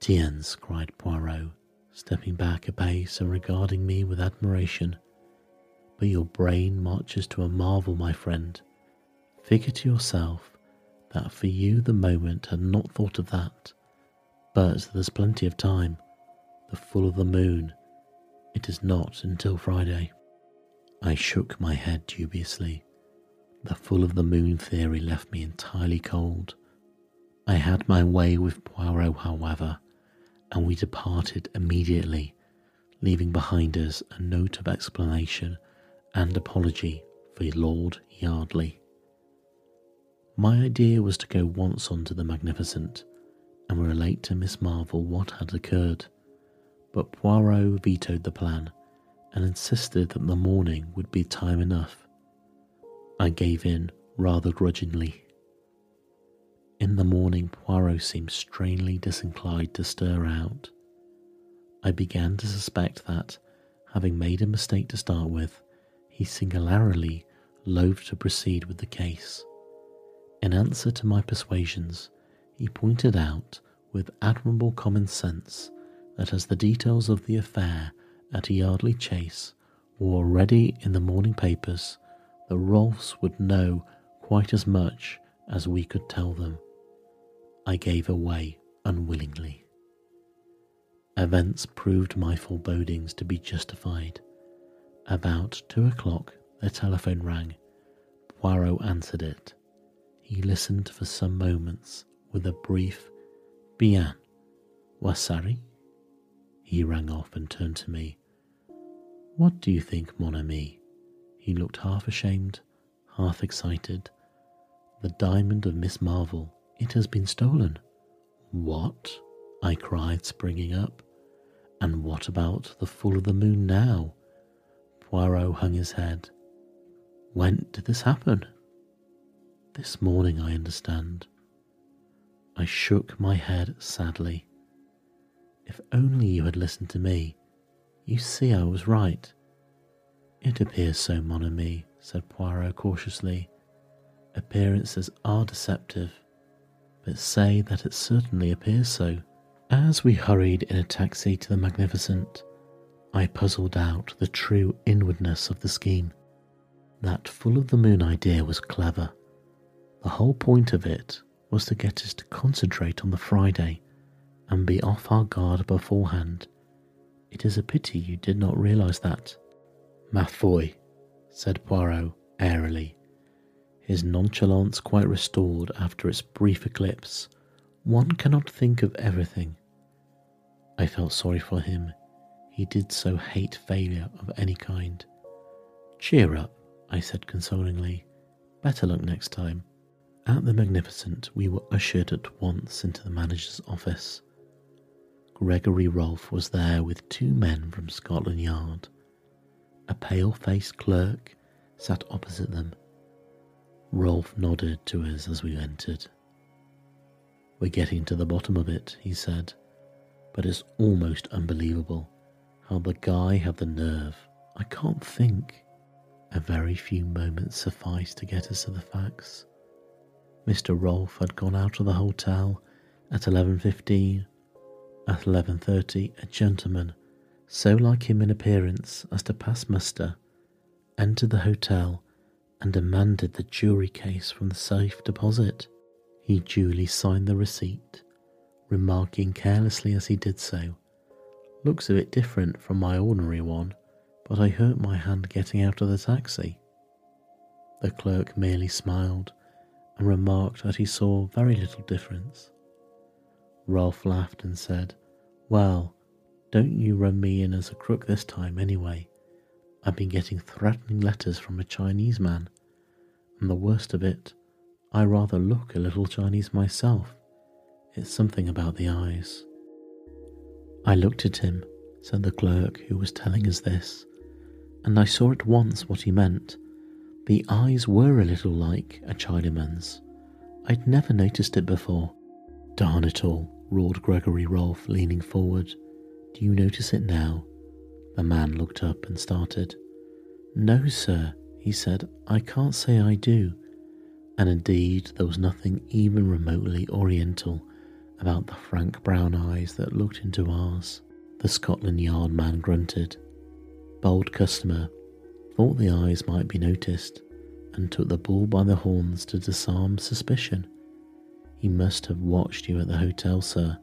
Tiens, cried Poirot, stepping back a pace and regarding me with admiration. But your brain marches to a marvel, my friend. Figure to yourself that for you the moment had not thought of that. But there's plenty of time. The full of the moon. It is not until Friday. I shook my head dubiously. The full of the moon theory left me entirely cold. I had my way with Poirot, however, and we departed immediately, leaving behind us a note of explanation and apology for Lord Yardley. My idea was to go once on to the Magnificent and relate to Miss Marvel what had occurred, but Poirot vetoed the plan and insisted that the morning would be time enough. I gave in rather grudgingly. In the morning, Poirot seemed strangely disinclined to stir out. I began to suspect that, having made a mistake to start with, he singularly loathed to proceed with the case. In answer to my persuasions, he pointed out with admirable common sense that as the details of the affair at Yardley Chase were already in the morning papers, the Rolfs would know quite as much as we could tell them. I gave away unwillingly. Events proved my forebodings to be justified. About two o'clock, the telephone rang. Poirot answered it. He listened for some moments with a brief Bien, Wasari? He rang off and turned to me. What do you think, mon ami? He looked half ashamed, half excited. The diamond of Miss Marvel, it has been stolen. What? I cried, springing up. And what about the full of the moon now? Poirot hung his head. When did this happen? This morning, I understand. I shook my head sadly. If only you had listened to me. You see, I was right. It appears so, mon ami, said Poirot cautiously. Appearances are deceptive, but say that it certainly appears so. As we hurried in a taxi to the Magnificent, I puzzled out the true inwardness of the scheme. That full of the moon idea was clever. The whole point of it was to get us to concentrate on the Friday and be off our guard beforehand. It is a pity you did not realize that. Ma foi, said Poirot airily, his nonchalance quite restored after its brief eclipse. One cannot think of everything. I felt sorry for him. He did so hate failure of any kind. Cheer up, I said consolingly. Better luck next time. At the Magnificent, we were ushered at once into the manager's office. Gregory Rolfe was there with two men from Scotland Yard. A pale faced clerk sat opposite them. Rolfe nodded to us as we entered. We're getting to the bottom of it, he said but it's almost unbelievable how the guy had the nerve. I can't think. A very few moments sufficed to get us to the facts. Mr. Rolfe had gone out of the hotel at 11.15. At 11.30, a gentleman, so like him in appearance as to pass muster, entered the hotel and demanded the jewellery case from the safe deposit. He duly signed the receipt remarking carelessly as he did so, Looks a bit different from my ordinary one, but I hurt my hand getting out of the taxi. The clerk merely smiled and remarked that he saw very little difference. Rolf laughed and said, Well, don't you run me in as a crook this time, anyway. I've been getting threatening letters from a Chinese man, and the worst of it, I rather look a little Chinese myself. It's something about the eyes. I looked at him, said the clerk who was telling us this, and I saw at once what he meant. The eyes were a little like a Chinaman's. I'd never noticed it before. Darn it all, roared Gregory Rolfe, leaning forward. Do you notice it now? The man looked up and started. No, sir, he said, I can't say I do. And indeed, there was nothing even remotely oriental about the frank brown eyes that looked into ours. The Scotland Yard man grunted. Bold customer thought the eyes might be noticed and took the bull by the horns to disarm suspicion. He must have watched you at the hotel, sir,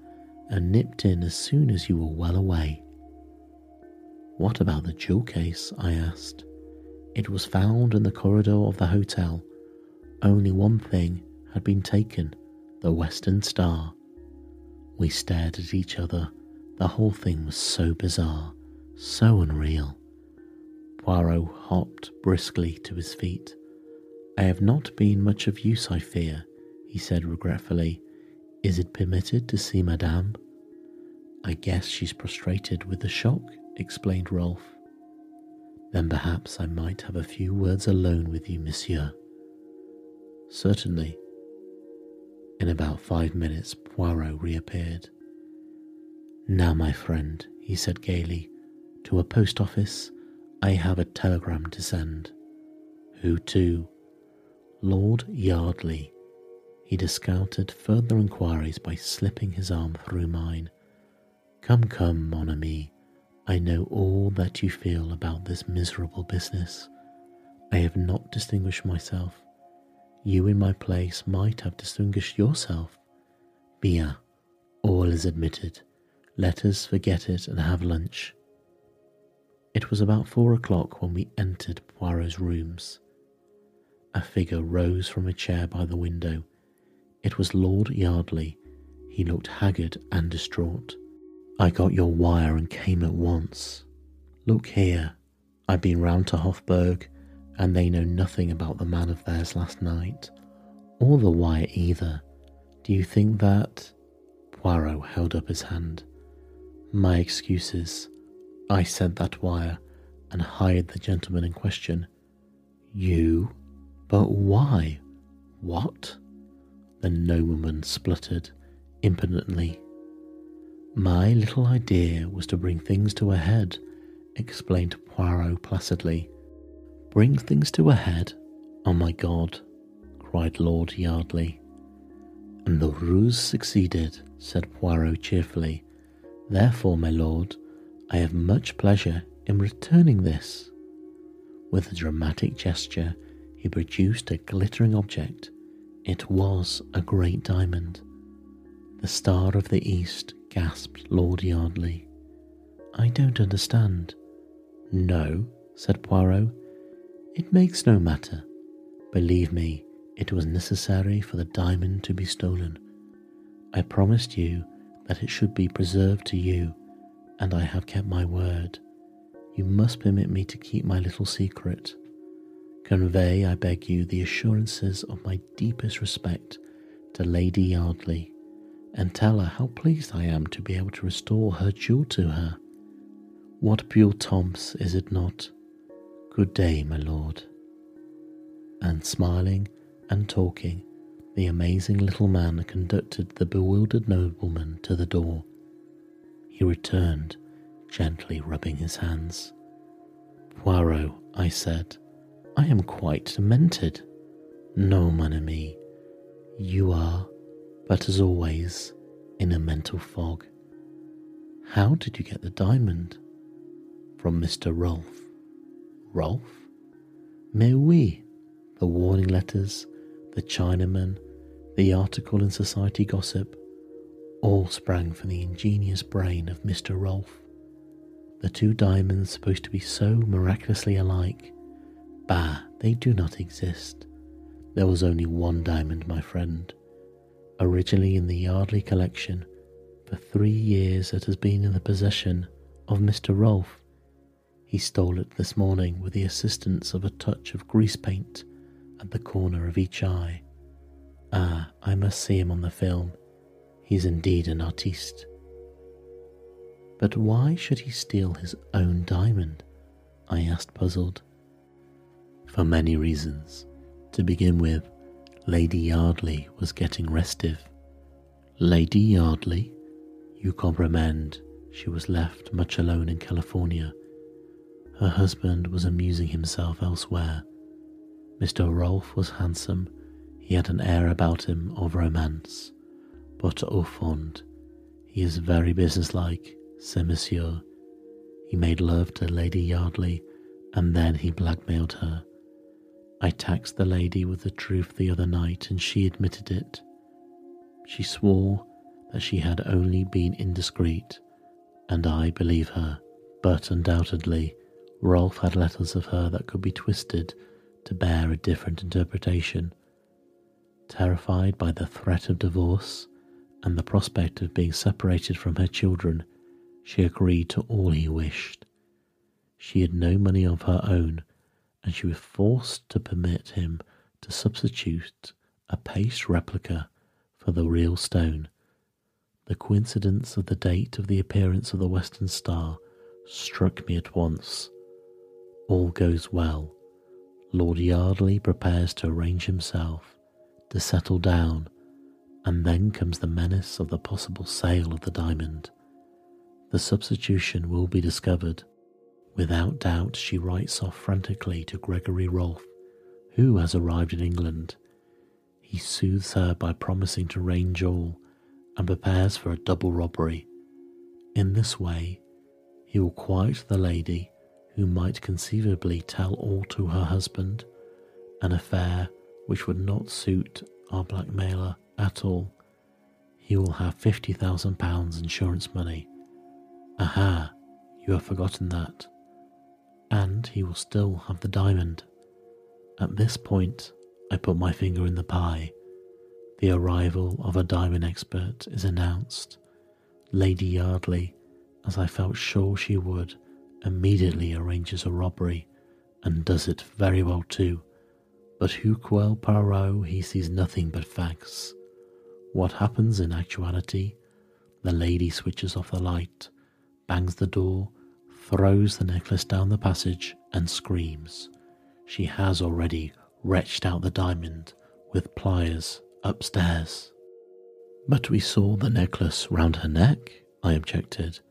and nipped in as soon as you were well away. What about the jewel case? I asked. It was found in the corridor of the hotel. Only one thing had been taken the Western Star. We stared at each other. The whole thing was so bizarre, so unreal. Poirot hopped briskly to his feet. I have not been much of use, I fear, he said regretfully. Is it permitted to see Madame? I guess she's prostrated with the shock, explained Rolf. Then perhaps I might have a few words alone with you, monsieur. Certainly. In about five minutes, Poirot reappeared. Now, my friend, he said gaily, to a post office, I have a telegram to send. Who to? Lord Yardley. He discounted further inquiries by slipping his arm through mine. Come, come, mon ami, I know all that you feel about this miserable business. I have not distinguished myself. You in my place might have distinguished yourself. Bien, all is admitted. Let us forget it and have lunch. It was about four o'clock when we entered Poirot's rooms. A figure rose from a chair by the window. It was Lord Yardley. He looked haggard and distraught. I got your wire and came at once. Look here, I've been round to Hoffberg, and they know nothing about the man of theirs last night, or the wire either. Do you think that? Poirot held up his hand. My excuses. I sent that wire and hired the gentleman in question. You? But why? What? The nobleman spluttered impotently my little idea was to bring things to a head, explained Poirot placidly. Bring things to a head? Oh my God, cried Lord Yardley. And the ruse succeeded, said Poirot cheerfully. Therefore, my lord, I have much pleasure in returning this. With a dramatic gesture, he produced a glittering object. It was a great diamond. The star of the East gasped Lord Yardley. I don't understand. No, said Poirot. It makes no matter. Believe me, it was necessary for the diamond to be stolen. I promised you that it should be preserved to you, and I have kept my word. You must permit me to keep my little secret. Convey, I beg you, the assurances of my deepest respect to Lady Yardley and tell her how pleased I am to be able to restore her jewel to her. What pure Tom's is it not? Good day, my lord. And smiling and talking, the amazing little man conducted the bewildered nobleman to the door. He returned, gently rubbing his hands. Poirot, I said, I am quite demented. No, mon ami, you are but as always, in a mental fog. How did you get the diamond? From Mr. Rolf. Rolf? Mais oui, the warning letters, the Chinaman, the article in Society Gossip, all sprang from the ingenious brain of Mr. Rolf. The two diamonds supposed to be so miraculously alike. Bah, they do not exist. There was only one diamond, my friend, Originally in the Yardley collection, for three years it has been in the possession of Mr. Rolf. He stole it this morning with the assistance of a touch of grease paint at the corner of each eye. Ah, I must see him on the film. He's indeed an artiste. But why should he steal his own diamond? I asked, puzzled. For many reasons. To begin with, Lady Yardley was getting restive. Lady Yardley? You comprehend, she was left much alone in California. Her husband was amusing himself elsewhere. Mr. Rolf was handsome, he had an air about him of romance, but au fond, he is very businesslike, c'est monsieur. He made love to Lady Yardley, and then he blackmailed her. I taxed the lady with the truth the other night, and she admitted it. She swore that she had only been indiscreet, and I believe her, but undoubtedly Rolf had letters of her that could be twisted to bear a different interpretation. Terrified by the threat of divorce and the prospect of being separated from her children, she agreed to all he wished. She had no money of her own and she was forced to permit him to substitute a paste replica for the real stone. The coincidence of the date of the appearance of the Western Star struck me at once. All goes well. Lord Yardley prepares to arrange himself to settle down, and then comes the menace of the possible sale of the diamond. The substitution will be discovered. Without doubt, she writes off frantically to Gregory Rolfe, who has arrived in England. He soothes her by promising to range all and prepares for a double robbery. In this way, he will quiet the lady who might conceivably tell all to her husband, an affair which would not suit our blackmailer at all. He will have £50,000 insurance money. Aha, you have forgotten that. And he will still have the diamond. At this point, I put my finger in the pie. The arrival of a diamond expert is announced. Lady Yardley, as I felt sure she would, immediately arranges a robbery and does it very well too. But Hercule Poirot, he sees nothing but facts. What happens in actuality? The lady switches off the light, bangs the door, throws the necklace down the passage, and screams. She has already wrenched out the diamond with pliers upstairs. But we saw the necklace round her neck, I objected.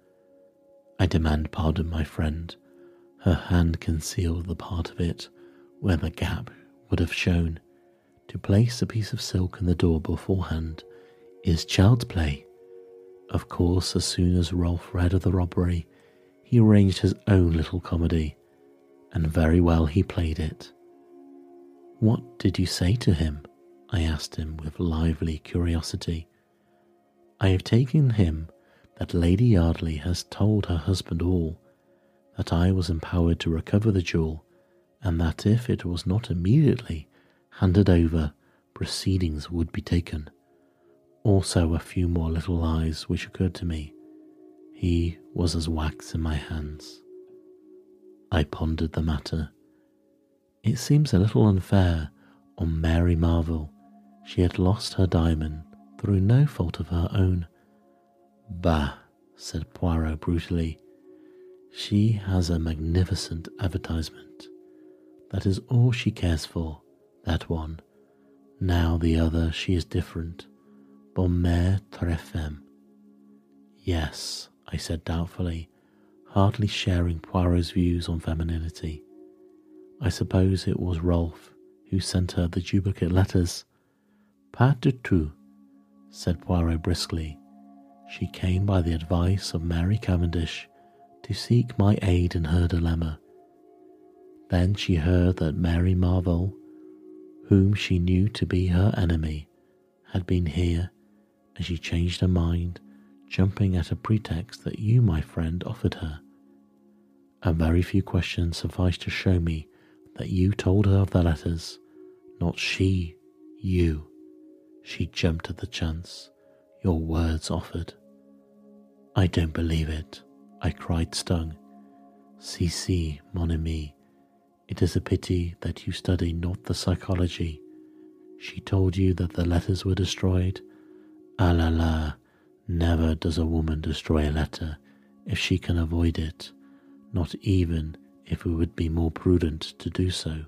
I demand pardon, my friend. Her hand concealed the part of it where the gap would have shown. To place a piece of silk in the door beforehand is child's play. Of course, as soon as Rolf read of the robbery, he arranged his own little comedy, and very well he played it. What did you say to him? I asked him with lively curiosity. I have taken him that Lady Yardley has told her husband all, that I was empowered to recover the jewel, and that if it was not immediately handed over, proceedings would be taken. Also, a few more little lies which occurred to me. He was as wax in my hands. I pondered the matter. It seems a little unfair on Mary Marvell. She had lost her diamond through no fault of her own. Bah, said Poirot brutally. She has a magnificent advertisement. That is all she cares for, that one. Now the other, she is different. Bonne mère très femme. Yes, I said doubtfully, hardly sharing Poirot's views on femininity. I suppose it was Rolfe who sent her the duplicate letters. Pas du tout, said Poirot briskly. She came by the advice of Mary Cavendish to seek my aid in her dilemma. Then she heard that Mary Marvell, whom she knew to be her enemy, had been here, and she changed her mind, jumping at a pretext that you, my friend, offered her. A very few questions sufficed to show me that you told her of the letters, not she, you. She jumped at the chance your words offered. I don't believe it, I cried, stung. Si, si, mon ami, it is a pity that you study not the psychology. She told you that the letters were destroyed. Ah la la, never does a woman destroy a letter if she can avoid it, not even if it would be more prudent to do so.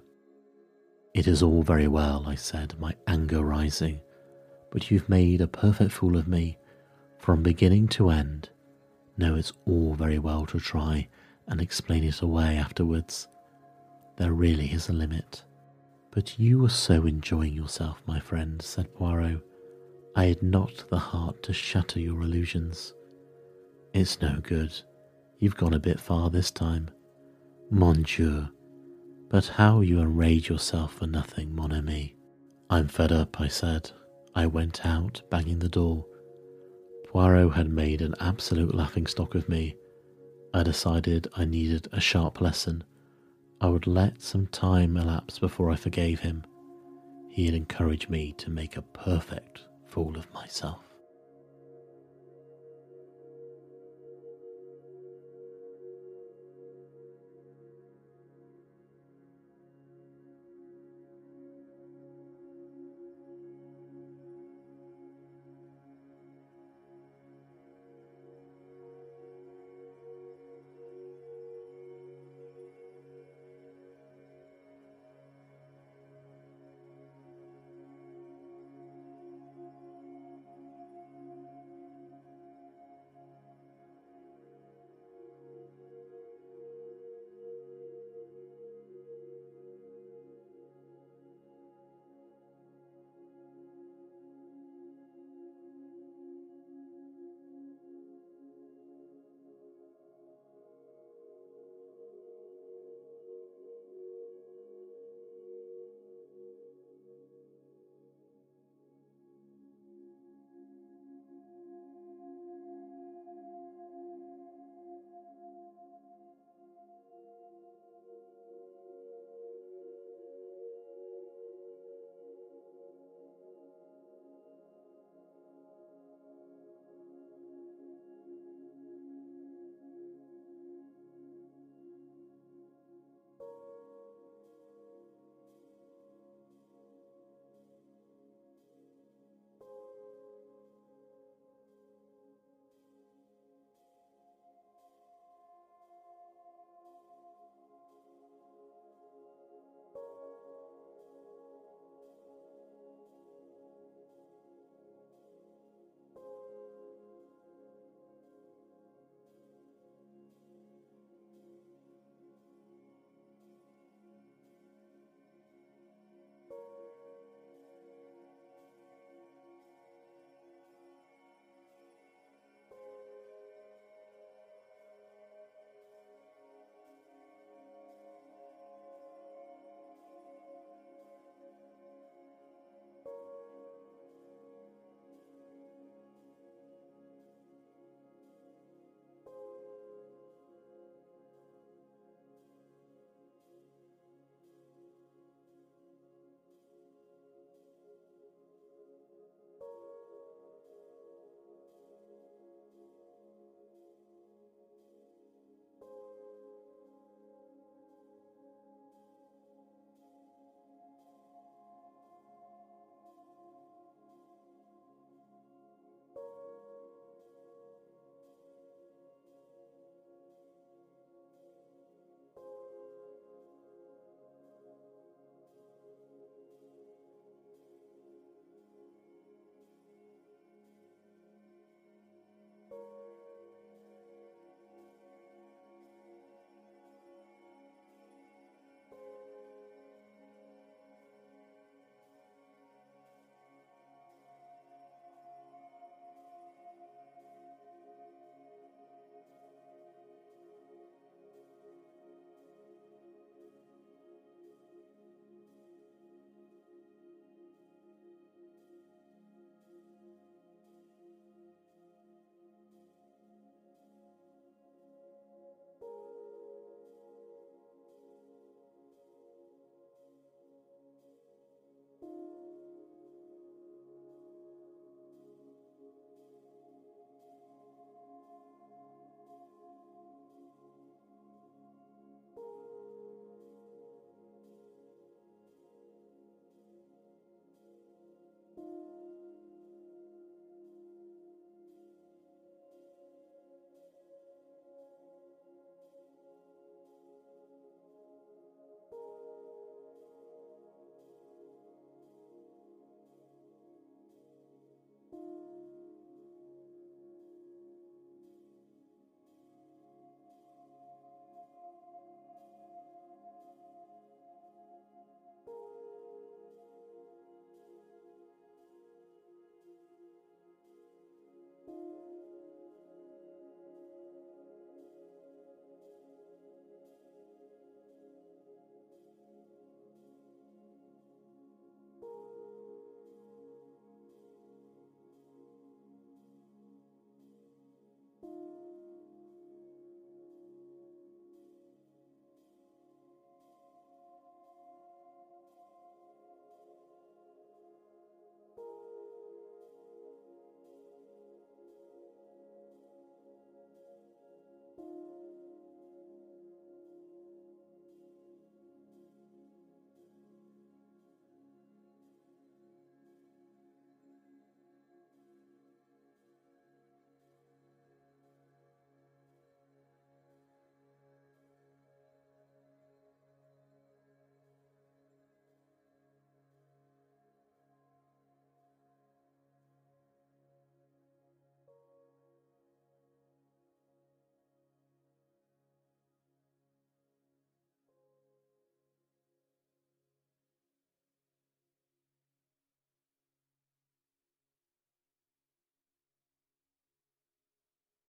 It is all very well, I said, my anger rising, but you've made a perfect fool of me from beginning to end. No, it's all very well to try and explain it away afterwards. There really is a limit. But you were so enjoying yourself, my friend, said Poirot. I had not the heart to shatter your illusions. It's no good. You've gone a bit far this time. Mon Dieu. But how you enrage yourself for nothing, mon ami. I'm fed up, I said. I went out, banging the door. Poirot had made an absolute laughingstock of me. I decided I needed a sharp lesson I would let some time elapse before I forgave him. He had encouraged me to make a perfect fool of myself.